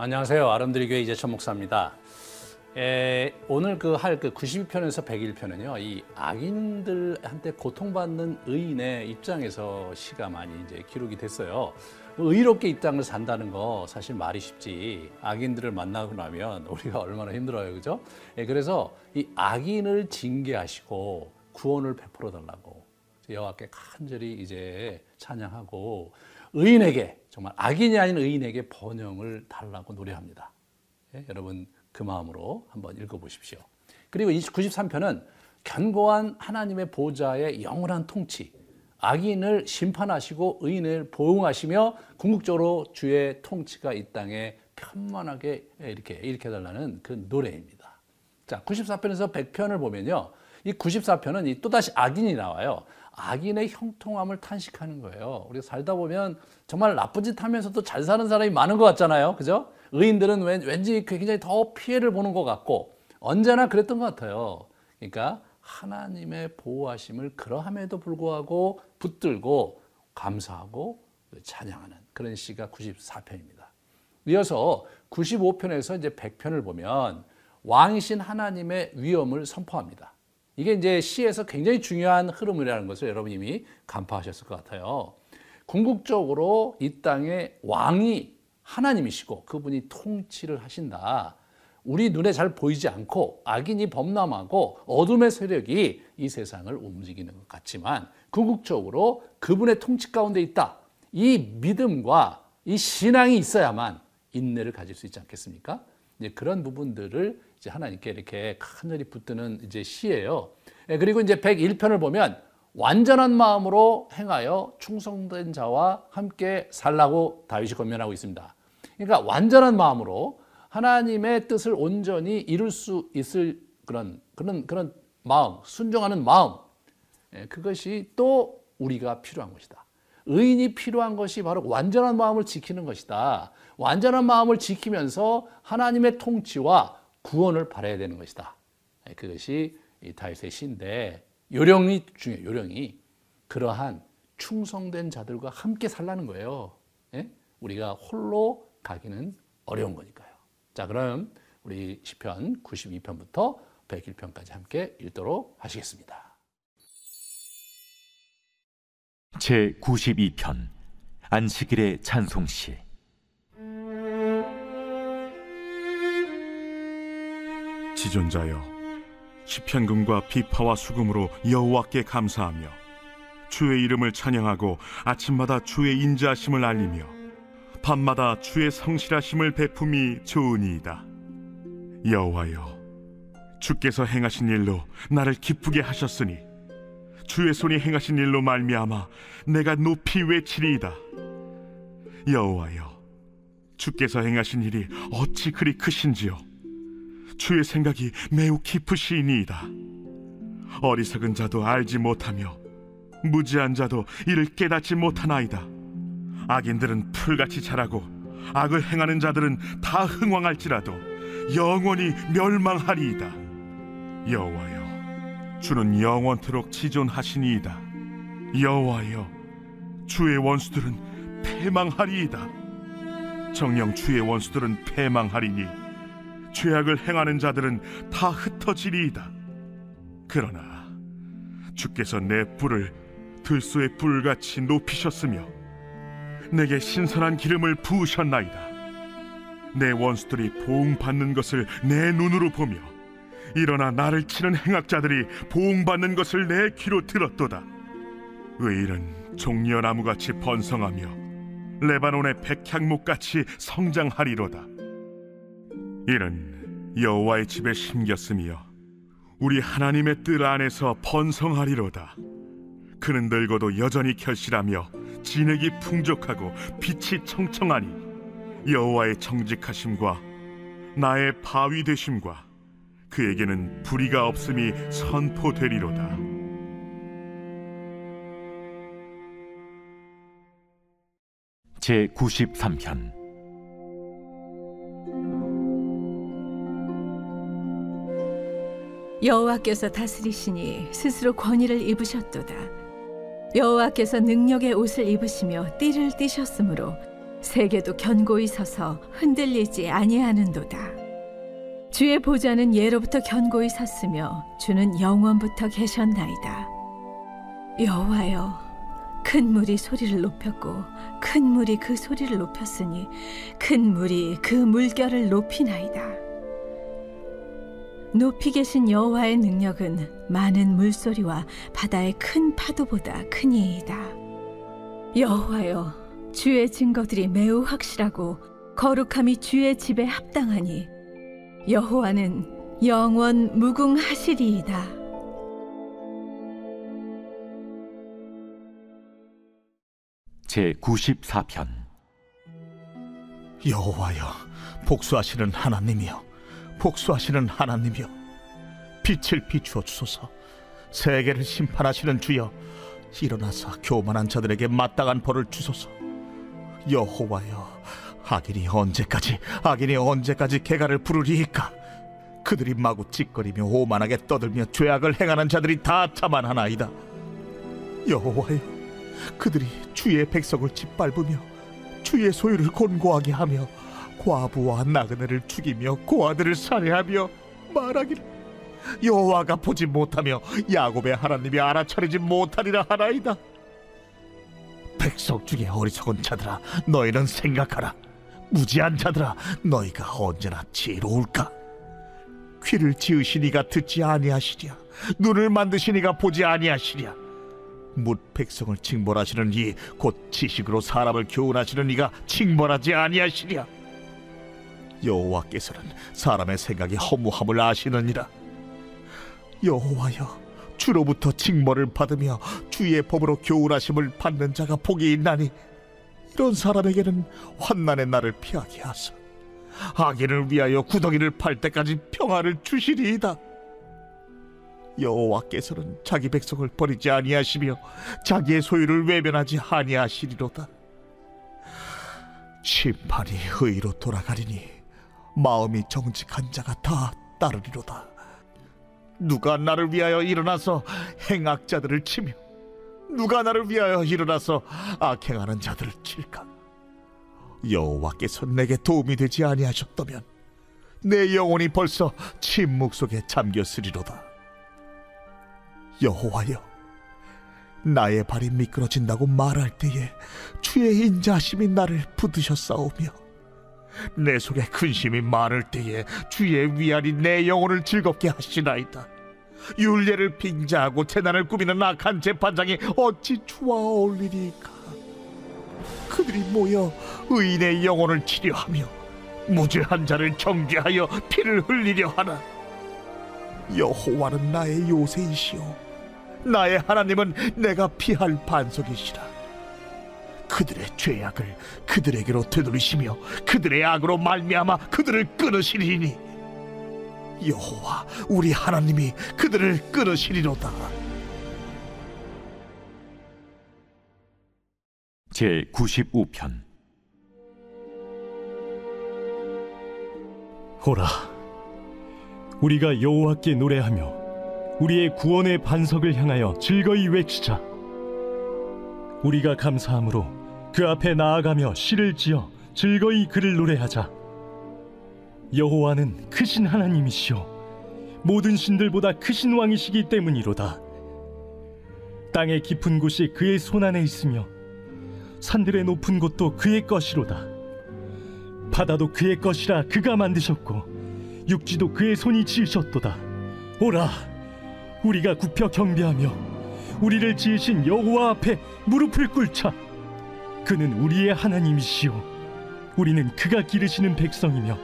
안녕하세요. 아름드리 교회 이재천 목사입니다. 에, 오늘 그 할 그 92편에서 101편은요. 이 악인들한테 고통받는 의인의 입장에서 시가 많이 이제 기록이 됐어요. 뭐 의롭게 이 땅을 산다는 거 사실 말이 쉽지. 악인들을 만나고 나면 우리가 얼마나 힘들어요. 그죠? 예, 그래서 이 악인을 징계하시고 구원을 베풀어 달라고 여호와께 간절히 이제 찬양하고 의인에게 정말 악인이 아닌 의인에게 번영을 달라고 노래합니다. 예, 여러분 그 마음으로 한번 읽어보십시오. 그리고 93편은 견고한 하나님의 보좌의 영원한 통치, 악인을 심판하시고 의인을 보응하시며 궁극적으로 주의 통치가 이 땅에 편만하게 이렇게 일으켜달라는 그 노래입니다. 자, 94편에서 100편을 보면요. 이 94편은 또다시 악인이 나와요. 악인의 형통함을 탄식하는 거예요. 우리가 살다 보면 정말 나쁜 짓 하면서도 잘 사는 사람이 많은 것 같잖아요. 그죠? 의인들은 왠 지 굉장히 더 피해를 보는 것 같고 언제나 그랬던 것 같아요. 그러니까 하나님의 보호하심을 그러함에도 불구하고 붙들고 감사하고 찬양하는 그런 시가 94편입니다. 이어서 95편에서 이제 100편을 보면 왕이신 하나님의 위엄을 선포합니다. 이게 이제 시에서 굉장히 중요한 흐름이라는 것을 여러분 이미 간파하셨을 것 같아요. 궁극적으로 이 땅의 왕이 하나님이시고 그분이 통치를 하신다. 우리 눈에 잘 보이지 않고 악인이 범람하고 어둠의 세력이 이 세상을 움직이는 것 같지만 궁극적으로 그분의 통치 가운데 있다. 이 믿음과 이 신앙이 있어야만 인내를 가질 수 있지 않겠습니까? 이제 그런 부분들을 이제 하나님께 이렇게 간절히 붙드는 이제 시예요. 예, 그리고 이제 101편을 보면 완전한 마음으로 행하여 충성된 자와 함께 살라고 다윗이 권면하고 있습니다. 그러니까 완전한 마음으로 하나님의 뜻을 온전히 이룰 수 있을 그런 그런 그런 마음, 순종하는 마음. 예, 그것이 또 우리가 필요한 것이다. 의인이 필요한 것이 바로 완전한 마음을 지키는 것이다. 완전한 마음을 지키면서 하나님의 통치와 구원을 바라야 되는 것이다. 예, 그것이 다윗의 시인데 요령이 중요해요. 요령이 그러한 충성된 자들과 함께 살라는 거예요. 예? 우리가 홀로 가기는 어려운 거니까요. 자, 그럼 우리 시편 92편부터 101편까지 함께 읽도록 하시겠습니다. 제 92편 안식일의 찬송시. 지존자여 시편금과 비파와 수금으로 여호와께 감사하며 주의 이름을 찬양하고 아침마다 주의 인자하심을 알리며 밤마다 주의 성실하심을 베품이 좋으니이다. 여호와여 주께서 행하신 일로 나를 기쁘게 하셨으니 주의 손이 행하신 일로 말미암아 내가 높이 외치리이다 여호와여 주께서 행하신 일이 어찌 그리 크신지요 주의 생각이 매우 깊으시니이다. 어리석은 자도 알지 못하며 무지한 자도 이를 깨닫지 못하나이다. 악인들은 풀같이 자라고 악을 행하는 자들은 다 흥왕할지라도 영원히 멸망하리이다. 여호와여, 주는 영원토록 지존하시니이다. 여호와여, 주의 원수들은 패망하리이다. 정령 주의 원수들은 패망하리니 죄악을 행하는 자들은 다 흩어지리이다. 그러나 주께서 내 뿔을 들소의 뿔같이 높이셨으며 내게 신선한 기름을 부으셨나이다. 내 원수들이 보응받는 것을 내 눈으로 보며 일어나 나를 치는 행악자들이 보응받는 것을 내 귀로 들었도다. 의일은 종려 나무같이 번성하며 레바논의 백향목같이 성장하리로다. 이는 여호와의 집에 심겼으며 우리 하나님의 뜰 안에서 번성하리로다. 그는 늙어도 여전히 결실하며 진액이 풍족하고 빛이 청청하니 여호와의 정직하심과 나의 바위 되심과 그에게는 불의가 없음이 선포되리로다. 제 93편 여호와께서 다스리시니 스스로 권위를 입으셨도다. 여호와께서 능력의 옷을 입으시며 띠를 띠셨으므로 세계도 견고히 서서 흔들리지 아니하는도다. 주의 보좌는 예로부터 견고히 섰으며 주는 영원부터 계셨나이다. 여호와여, 큰 물이 소리를 높였고 큰 물이 그 소리를 높였으니 큰 물이 그 물결을 높이나이다. 높이 계신 여호와의 능력은 많은 물소리와 바다의 큰 파도보다 크니이다. 여호와여, 주의 증거들이 매우 확실하고 거룩함이 주의 집에 합당하니 여호와는 영원 무궁하시리이다. 제 94편. 여호와여 복수하시는 하나님이여 복수하시는 하나님이여 빛을 비추어 주소서. 세계를 심판하시는 주여 일어나서 교만한 자들에게 마땅한 벌을 주소서. 여호와여 악인이 언제까지 악인이 언제까지 개가를 부르리이까? 그들이 마구 찌꺼리며 오만하게 떠들며 죄악을 행하는 자들이 다 자만하나이다. 여호와여 그들이 주의 백성을 짓밟으며 주의 소유를 곤고하게 하며 과부와 나그네를 죽이며 고아들을 살해하며 말하기를 여호와가 보지 못하며 야곱의 하나님이 알아차리지 못하리라 하나이다. 백성 중에 어리석은 자들아 너희는 생각하라 무지한 자들아 너희가 언제나 지혜로울까? 귀를 지으시니가 듣지 아니하시랴. 눈을 만드시니가 보지 아니하시랴. 묻 백성을 징벌하시는 이 곧 지식으로 사람을 교훈하시는 이가 징벌하지 아니하시랴. 여호와께서는 사람의 생각이 허무함을 아시느니라. 여호와여 주로부터 징벌을 받으며 주의 법으로 교훈하심을 받는 자가 복이 있나니 이런 사람에게는 환난의 날을 피하게 하사 악인을 위하여 구덩이를 팔 때까지 평화를 주시리이다 여호와께서는 자기 백성을 버리지 아니하시며 자기의 소유를 외면하지 아니하시리로다. 심판이 의로 돌아가리니 마음이 정직한 자가 다 따르리로다. 누가 나를 위하여 일어나서 행악자들을 치며 누가 나를 위하여 일어나서 악행하는 자들을 칠까? 여호와께서 내게 도움이 되지 아니하셨다면 내 영혼이 벌써 침묵 속에 잠겼으리로다. 여호와여 나의 발이 미끄러진다고 말할 때에 주의 인자하심이 나를 붙드셨사오며 내 속에 근심이 많을 때에 주의 위안이 내 영혼을 즐겁게 하시나이다 율례를 빙자하고 재난을 꾸미는 악한 재판장이 어찌 어울리리까? 그들이 모여 의인의 영혼을 치려하며 무죄한 자를 정죄하여 피를 흘리려 하나? 여호와는 나의 요새이시오. 나의 하나님은 내가 피할 반석이시라. 그들의 죄악을 그들에게로 되돌리시며 그들의 악으로 말미암아 그들을 끊으시리니 여호와 우리 하나님이 그들을 끊으시리로다. 제 95편 호라 우리가 여호와께 노래하며 우리의 구원의 반석을 향하여 즐거이 외치자. 우리가 감사함으로 그 앞에 나아가며 시를 지어 즐거이 그를 노래하자. 여호와는 크신 하나님이시오. 모든 신들보다 크신 왕이시기 때문이로다. 땅의 깊은 곳이 그의 손 안에 있으며 산들의 높은 곳도 그의 것이로다. 바다도 그의 것이라 그가 만드셨고 육지도 그의 손이 지으셨도다. 오라 우리가 굽혀 경배하며 우리를 지으신 여호와 앞에 무릎을 꿇자 그는 우리의 하나님이시요 우리는 그가 기르시는 백성이며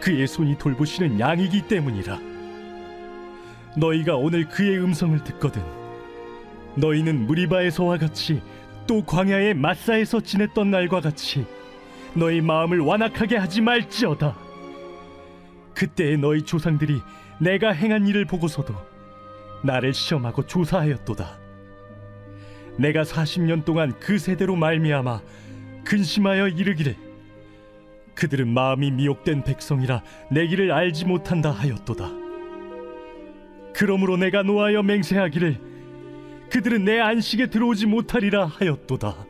그의 손이 돌보시는 양이기 때문이라 너희가 오늘 그의 음성을 듣거든 너희는 무리바에서와 같이 또 광야의 마사에서 지냈던 날과 같이 너희 마음을 완악하게 하지 말지어다 그때의 너희 조상들이 내가 행한 일을 보고서도 나를 시험하고 조사하였도다. 내가 40년 동안 그 세대로 말미암아 근심하여 이르기를 그들은 마음이 미혹된 백성이라 내 길을 알지 못한다 하였도다. 그러므로 내가 노하여 맹세하기를 그들은 내 안식에 들어오지 못하리라 하였도다.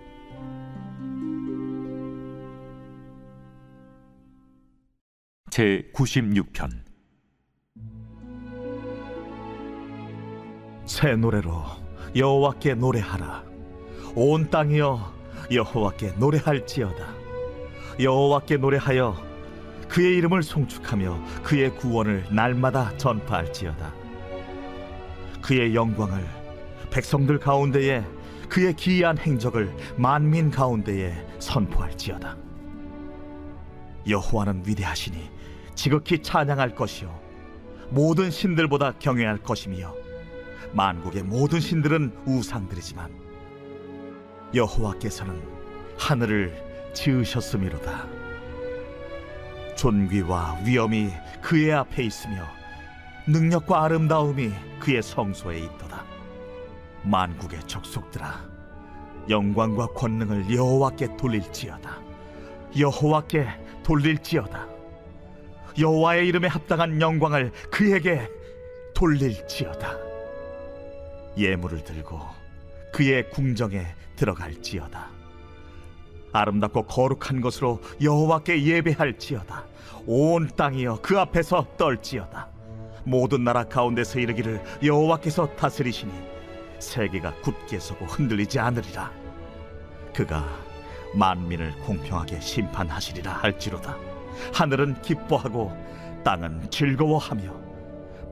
제 96편 새 노래로 여호와께 노래하라 온 땅이여 여호와께 노래할지어다 여호와께 노래하여 그의 이름을 송축하며 그의 구원을 날마다 전파할지어다. 그의 영광을 백성들 가운데에 그의 기이한 행적을 만민 가운데에 선포할지어다. 여호와는 위대하시니 지극히 찬양할 것이요 모든 신들보다 경외할 것이며 만국의 모든 신들은 우상들이지만 여호와께서는 하늘을 지으셨음이로다. 존귀와 위엄이 그의 앞에 있으며 능력과 아름다움이 그의 성소에 있도다. 만국의 족속들아 영광과 권능을 여호와께 돌릴지어다. 여호와께 돌릴지어다. 여호와의 이름에 합당한 영광을 그에게 돌릴지어다. 예물을 들고 그의 궁정에 들어갈지어다 아름답고 거룩한 것으로 여호와께 예배할지어다. 온 땅이여 그 앞에서 떨지어다. 모든 나라 가운데서 이르기를 여호와께서 다스리시니 세계가 굳게 서고 흔들리지 않으리라. 그가 만민을 공평하게 심판하시리라 할지로다. 하늘은 기뻐하고 땅은 즐거워하며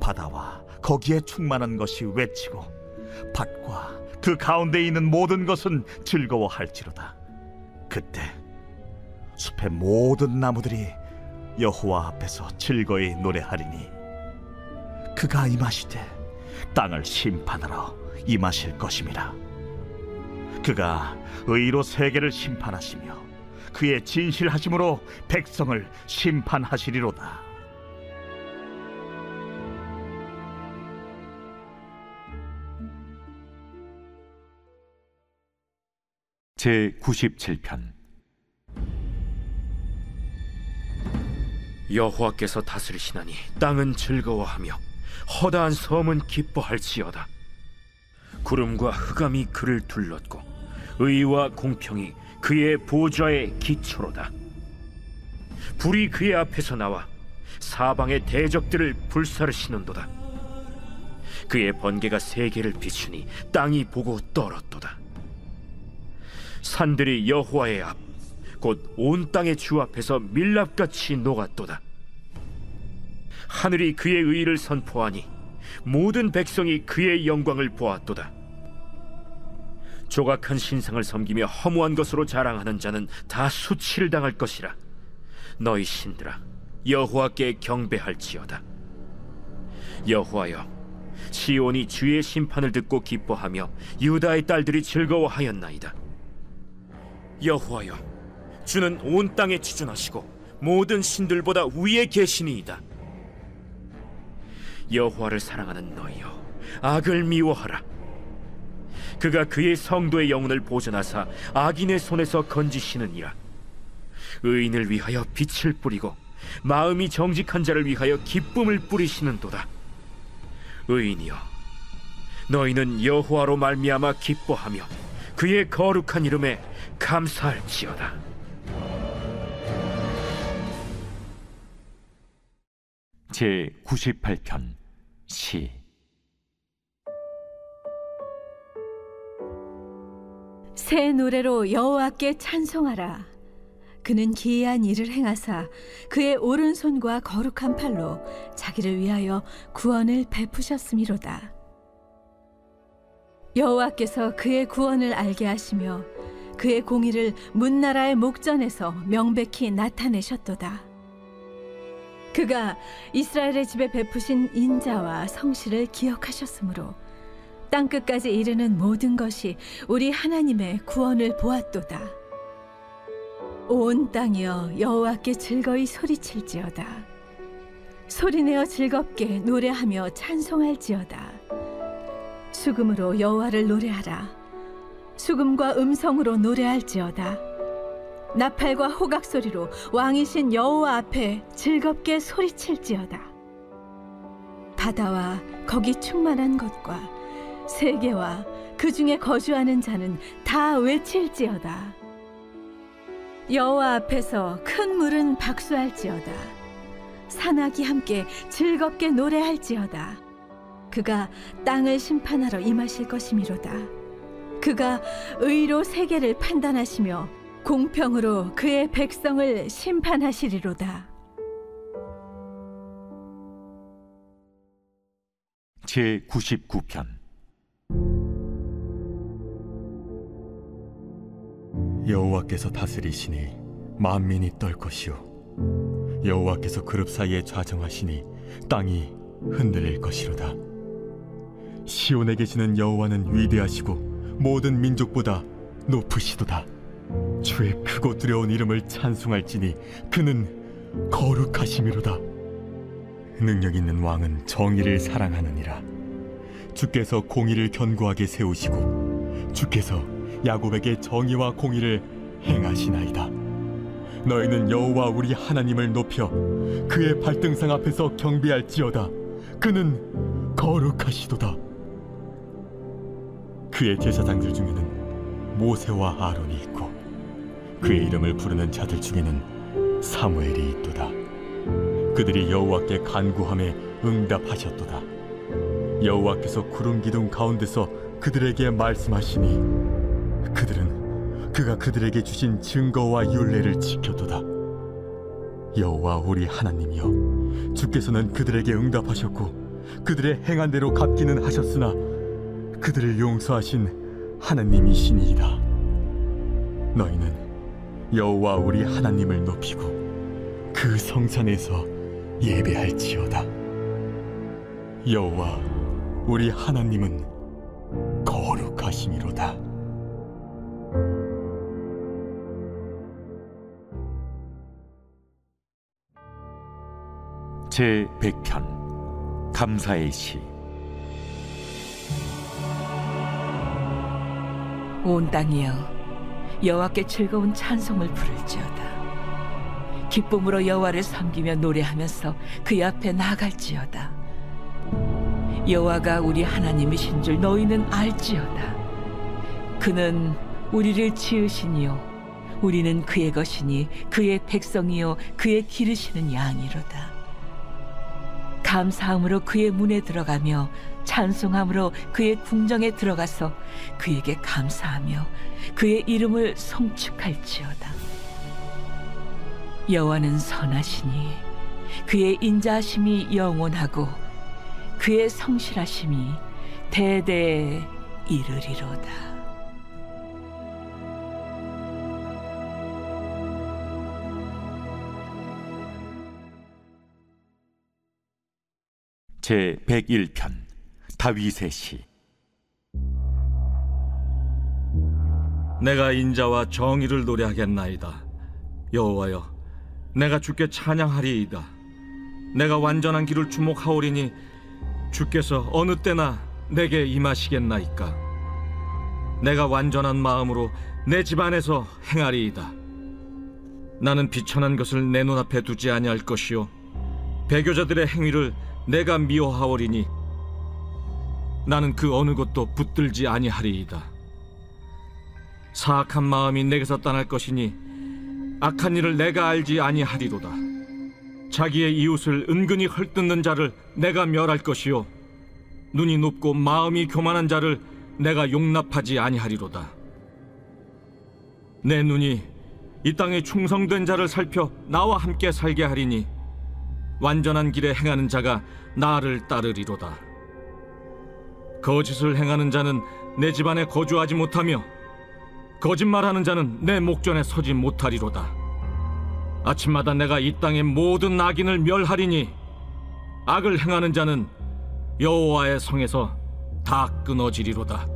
바다와 거기에 충만한 것이 외치고 밭과 그 가운데 있는 모든 것은 즐거워할지로다 그때 숲의 모든 나무들이 여호와 앞에서 즐거이 노래하리니 그가 임하시되 땅을 심판하러 임하실 것임이라. 그가 의로 세계를 심판하시며 그의 진실하심으로 백성을 심판하시리로다 제 97편. 여호와께서 다스리시나니 땅은 즐거워하며 허다한 섬은 기뻐할지어다. 구름과 흑암이 그를 둘렀고 의와 공평이 그의 보좌의 기초로다. 불이 그의 앞에서 나와 사방의 대적들을 불사르시는도다. 그의 번개가 세계를 비추니 땅이 보고 떨었도다 산들이 여호와의 앞 곧 온 땅의 주 앞에서 밀랍같이 녹았도다. 하늘이 그의 의를 선포하니 모든 백성이 그의 영광을 보았도다. 조각한 신상을 섬기며 허무한 것으로 자랑하는 자는 다 수치를 당할 것이라. 너희 신들아 여호와께 경배할지어다. 여호와여 시온이 주의 심판을 듣고 기뻐하며 유다의 딸들이 즐거워하였나이다. 여호와여 주는 온 땅에 지존하시고 모든 신들보다 위에 계시니이다. 여호와를 사랑하는 너희여 악을 미워하라. 그가 그의 성도의 영혼을 보존하사 악인의 손에서 건지시느니라. 의인을 위하여 빛을 뿌리고 마음이 정직한 자를 위하여 기쁨을 뿌리시는도다. 의인이여 너희는 여호와로 말미암아 기뻐하며 그의 거룩한 이름에 감사할지어다. 제 98편 시 새 노래로 여호와께 찬송하라. 그는 기이한 일을 행하사 그의 오른손과 거룩한 팔로 자기를 위하여 구원을 베푸셨음이로다. 여호와께서 그의 구원을 알게 하시며 그의 공의를 문나라의 목전에서 명백히 나타내셨도다. 그가 이스라엘의 집에 베푸신 인자와 성실을 기억하셨으므로 땅 끝까지 이르는 모든 것이 우리 하나님의 구원을 보았도다. 온 땅이여 여호와께 즐거이 소리칠지어다. 소리내어 즐겁게 노래하며 찬송할지어다. 수금으로 여호와를 노래하라. 수금과 음성으로 노래할지어다. 나팔과 호각 소리로 왕이신 여호와 앞에 즐겁게 소리칠지어다. 바다와 거기 충만한 것과 세계와 그 중에 거주하는 자는 다 외칠지어다. 여호와 앞에서 큰 물은 박수할지어다. 산악이 함께 즐겁게 노래할지어다. 그가 땅을 심판하러 임하실 것이미로다. 그가 의로 세계를 판단하시며 공평으로 그의 백성을 심판하시리로다. 제 99편 여호와께서 다스리시니 만민이 떨 것이요 여호와께서 그룹 사이에 좌정하시니 땅이 흔들릴 것이로다 시온에 계시는 여호와는 위대하시고 모든 민족보다 높으시도다 주의 크고 두려운 이름을 찬송할지니 그는 거룩하심이로다 능력 있는 왕은 정의를 사랑하느니라 주께서 공의를 견고하게 세우시고 주께서 야곱에게 정의와 공의를 행하시나이다. 너희는 여호와 우리 하나님을 높여 그의 발등상 앞에서 경배할지어다. 그는 거룩하시도다. 그의 제사장들 중에는 모세와 아론이 있고 그의 이름을 부르는 자들 중에는 사무엘이 있도다. 그들이 여호와께 간구함에 응답하셨도다. 여호와께서 구름 기둥 가운데서 그들에게 말씀하시니 그들은 그가 그들에게 주신 증거와 율례를 지켰도다. 여호와 우리 하나님이여, 주께서는 그들에게 응답하셨고 그들의 행한 대로 갚기는 하셨으나 그들을 용서하신 하나님이시니이다. 너희는 여호와 우리 하나님을 높이고 그 성산에서 예배할지어다. 여호와 우리 하나님은 거룩하심이로다. 제 100편 감사의 시 온 땅이여 여호와께 즐거운 찬송을 부를지어다. 기쁨으로 여호와를 섬기며 노래하면서 그의 앞에 나갈지어다. 여호와가 우리 하나님이신 줄 너희는 알지어다. 그는 우리를 지으시니요 우리는 그의 것이니 그의 백성이요 그의 기르시는 양이로다. 감사함으로 그의 문에 들어가며 찬송함으로 그의 궁정에 들어가서 그에게 감사하며 그의 이름을 송축할지어다. 여호와는 선하시니 그의 인자하심이 영원하고 그의 성실하심이 대대에 이르리로다. 제 101편 다윗의 시 내가 인자와 정의를 노래하겠나이다. 여호와여, 내가 주께 찬양하리이다. 내가 완전한 길을 주목하오리니 주께서 어느 때나 내게 임하시겠나이까. 내가 완전한 마음으로 내 집안에서 행하리이다. 나는 비천한 것을 내 눈앞에 두지 아니할 것이요 배교자들의 행위를 내가 미워하오리니 나는 그 어느 것도 붙들지 아니하리이다. 사악한 마음이 내게서 떠날 것이니 악한 일을 내가 알지 아니하리로다. 자기의 이웃을 은근히 헐뜯는 자를 내가 멸할 것이요 눈이 높고 마음이 교만한 자를 내가 용납하지 아니하리로다. 내 눈이 이 땅에 충성된 자를 살펴 나와 함께 살게 하리니 완전한 길에 행하는 자가 나를 따르리로다. 거짓을 행하는 자는 내 집안에 거주하지 못하며 거짓말하는 자는 내 목전에 서지 못하리로다. 아침마다 내가 이 땅의 모든 악인을 멸하리니 악을 행하는 자는 여호와의 성에서 다 끊어지리로다.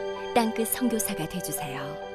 땅끝 선교사가 되주세요.